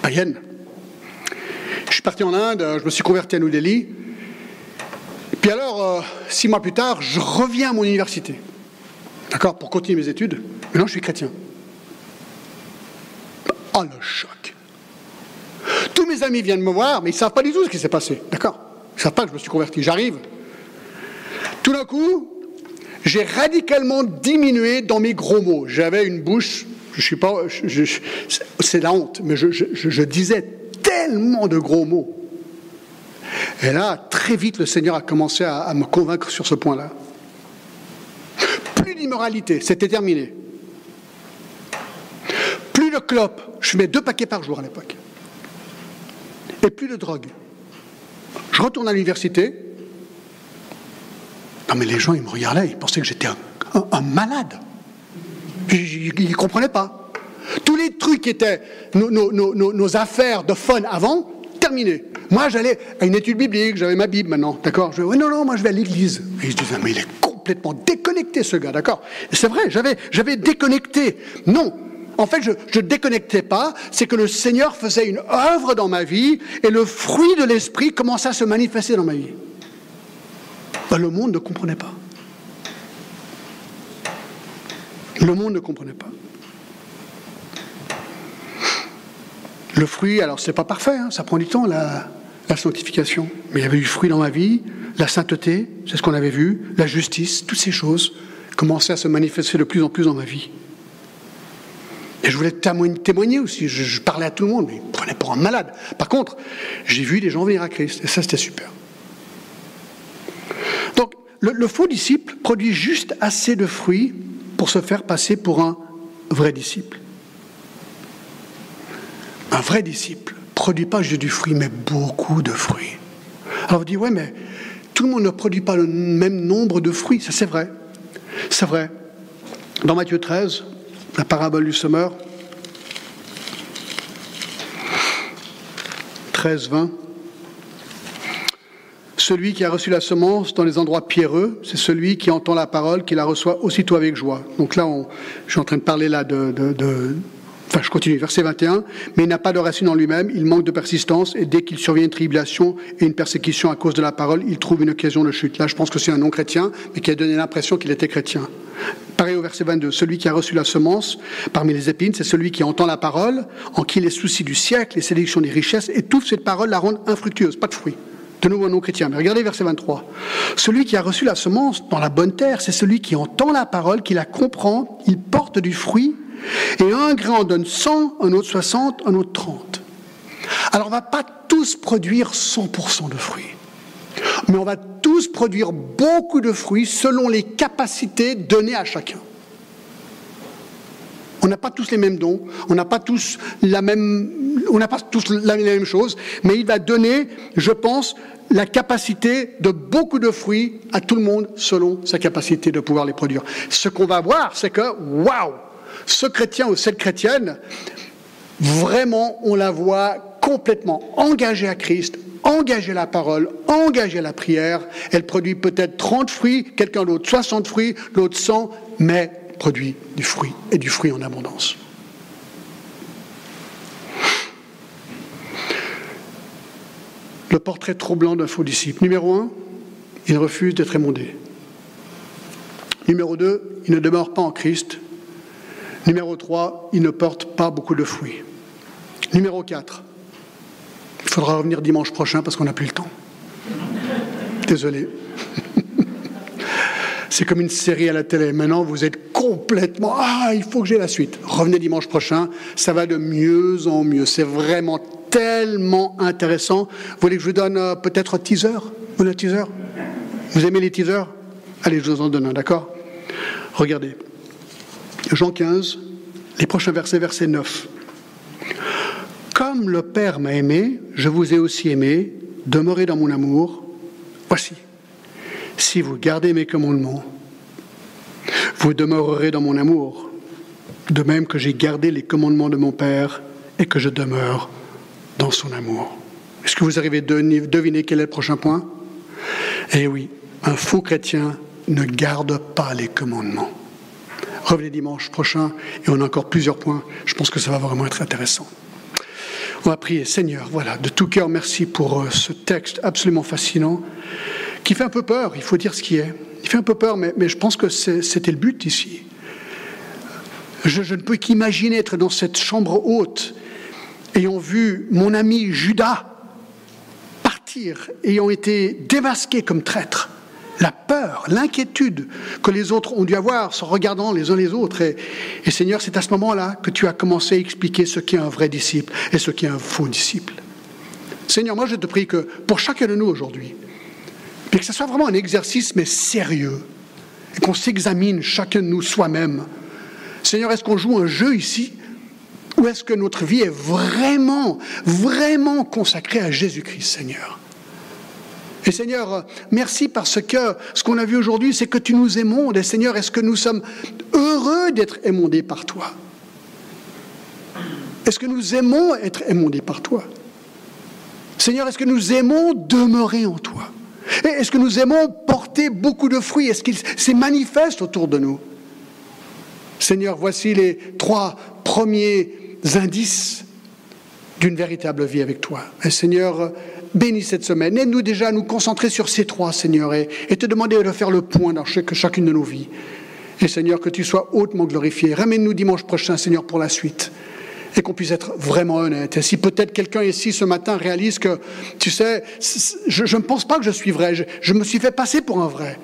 Speaker 1: païenne. Je suis parti en Inde, je me suis converti à New Delhi. Puis alors, euh, six mois plus tard, je reviens à mon université. D'accord Pour continuer mes études. Maintenant, je suis chrétien. Oh, le choc Tous mes amis viennent me voir, mais ils ne savent pas du tout ce qui s'est passé. D'accord Ils ne savent pas que je me suis converti. J'arrive. Tout d'un coup, j'ai radicalement diminué dans mes gros mots. J'avais une bouche je suis pas, c'est la honte, mais je, disais tellement de gros mots. Et là, très vite, le Seigneur a commencé à, me convaincre sur ce point-là. Plus d'immoralité, c'était terminé. Plus de clopes, je fumais deux paquets par jour à l'époque. Et plus de drogue. Je retourne à l'université. Non mais les gens, ils me regardaient, ils pensaient que j'étais un malade. Ils ne comprenaient pas. Tous les trucs qui étaient nos, affaires de fun avant, terminé. Moi, j'allais à une étude biblique, j'avais ma Bible maintenant, d'accord? Je non, non, moi je vais à l'église. Et je disais, mais il est complètement déconnecté ce gars, d'accord? C'est vrai, j'avais déconnecté. Non, en fait, je ne déconnectais pas, c'est que le Seigneur faisait une œuvre dans ma vie et le fruit de l'Esprit commençait à se manifester dans ma vie. Ben, le monde ne comprenait pas. Le monde ne comprenait pas. Le fruit, alors c'est pas parfait, hein, ça prend du temps la, sanctification. Mais il y avait du fruit dans ma vie, la sainteté, c'est ce qu'on avait vu, la justice, toutes ces choses commençaient à se manifester de plus en plus dans ma vie. Et je voulais témoigner aussi, je, parlais à tout le monde, mais ils prenaient pour un malade. Par contre, j'ai vu des gens venir à Christ, et ça c'était super. Donc, le faux disciple produit juste assez de fruits pour se faire passer pour un vrai disciple. Un vrai disciple produit pas juste du fruit, mais beaucoup de fruits. Alors vous dites, ouais, mais tout le monde ne produit pas le même nombre de fruits. Ça, c'est vrai. C'est vrai. Dans Matthieu 13, la parabole du semeur, 13, 20, celui qui a reçu la semence dans les endroits pierreux, c'est celui qui entend la parole, qui la reçoit aussitôt avec joie. Donc là, je suis en train de parler là de, Enfin, je continue, verset 21. Mais il n'a pas de racine en lui-même, il manque de persistance, et dès qu'il survient une tribulation et une persécution à cause de la parole, il trouve une occasion de chute. Là, je pense que c'est un non-chrétien, mais qui a donné l'impression qu'il était chrétien. Pareil au verset 22. Celui qui a reçu la semence parmi les épines, c'est celui qui entend la parole, en qui les soucis du siècle, les sélections des richesses étouffent cette parole, la rendent infructueuse, pas de fruit de nouveau un non-chrétien. Mais regardez verset 23. Celui qui a reçu la semence dans la bonne terre, c'est celui qui entend la parole, qui la comprend, il porte du fruit, et un grain en donne 100, un autre 60, un autre 30. Alors on ne va pas tous produire 100% de fruits, mais on va tous produire beaucoup de fruits selon les capacités données à chacun. On n'a pas tous les mêmes dons, on n'a pas tous la même, chose, mais il va donner, je pense, la capacité de beaucoup de fruits à tout le monde selon sa capacité de pouvoir les produire. Ce qu'on va voir, c'est que, waouh, ce chrétien ou cette chrétienne, vraiment, on la voit complètement engagée à Christ, engagée à la parole, engagée à la prière. Elle produit peut-être 30 fruits, quelqu'un d'autre 60 fruits, l'autre 100, mais produit du fruit et du fruit en abondance. Le portrait troublant d'un faux disciple. Numéro un, il refuse d'être émondé. Numéro deux, il ne demeure pas en Christ. Numéro trois, il ne porte pas beaucoup de fruits. Numéro quatre, il faudra revenir dimanche prochain parce qu'on n'a plus le temps. Désolé. C'est comme une série à la télé. Maintenant, vous êtes complètement Ah, il faut que j'ai la suite. Revenez dimanche prochain. Ça va de mieux en mieux. C'est vraiment tellement intéressant. Vous voulez que je vous donne euh, peut-être un teaser? Vous un teaser? Vous aimez les teasers? Allez, je vous en donne un, d'accord? Regardez. Jean 15, les prochains versets, verset 9. Comme le Père m'a aimé, je vous ai aussi aimé, demeurez dans mon amour. Voici, si vous gardez mes commandements, vous demeurerez dans mon amour, de même que j'ai gardé les commandements de mon Père et que je demeure dans son amour. Est-ce que vous arrivez à deviner quel est le prochain point? Eh oui, un faux chrétien ne garde pas les commandements. Revenez dimanche prochain et on a encore plusieurs points. Je pense que ça va vraiment être intéressant. On va prier, Seigneur, voilà, de tout cœur, merci pour euh, ce texte absolument fascinant qui fait un peu peur, il faut dire ce qui est. Il fait un peu peur, mais, je pense que c'était le but ici. Je, ne peux qu'imaginer être dans cette chambre haute, ayant vu mon ami Judas partir, ayant été démasqué comme traître la peur, l'inquiétude que les autres ont dû avoir en regardant les uns les autres. Et, et Seigneur, c'est à ce moment-là que tu as commencé à expliquer ce qu'est un vrai disciple et ce qu'est un faux disciple. Seigneur, moi je te prie que pour chacun de nous aujourd'hui, et que ce soit vraiment un exercice, mais sérieux, et qu'on s'examine chacun de nous soi-même. Seigneur, est-ce qu'on joue un jeu ici? Ou est-ce que notre vie est vraiment, vraiment consacrée à Jésus-Christ, Seigneur? Et Seigneur, merci parce que ce qu'on a vu aujourd'hui, c'est que tu nous émondes. Et Seigneur, est-ce que nous sommes heureux d'être émondés par toi? Est-ce que nous aimons être émondés par toi? Seigneur, est-ce que nous aimons demeurer en toi? Est-ce que nous aimons porter beaucoup de fruits? Est-ce qu'il s'est manifeste autour de nous? Seigneur, voici les trois premiers indices d'une véritable vie avec toi. Et Seigneur, bénis cette semaine. Aide-nous déjà à nous concentrer sur ces trois, Seigneur, et, te demander de faire le point dans chacune de nos vies. Et Seigneur, que tu sois hautement glorifié. Ramène-nous dimanche prochain, Seigneur, pour la suite et qu'on puisse être vraiment honnête. Et si peut-être quelqu'un ici ce matin réalise que, tu sais, je, ne pense pas que je suis vrai, je, me suis fait passer pour un vrai,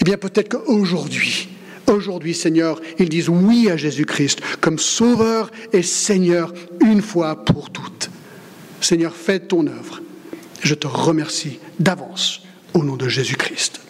Speaker 1: eh bien peut-être qu'aujourd'hui, aujourd'hui, Seigneur, ils disent oui à Jésus-Christ comme Sauveur et Seigneur une fois pour toutes. Seigneur, fais ton œuvre. Je te remercie d'avance au nom de Jésus-Christ.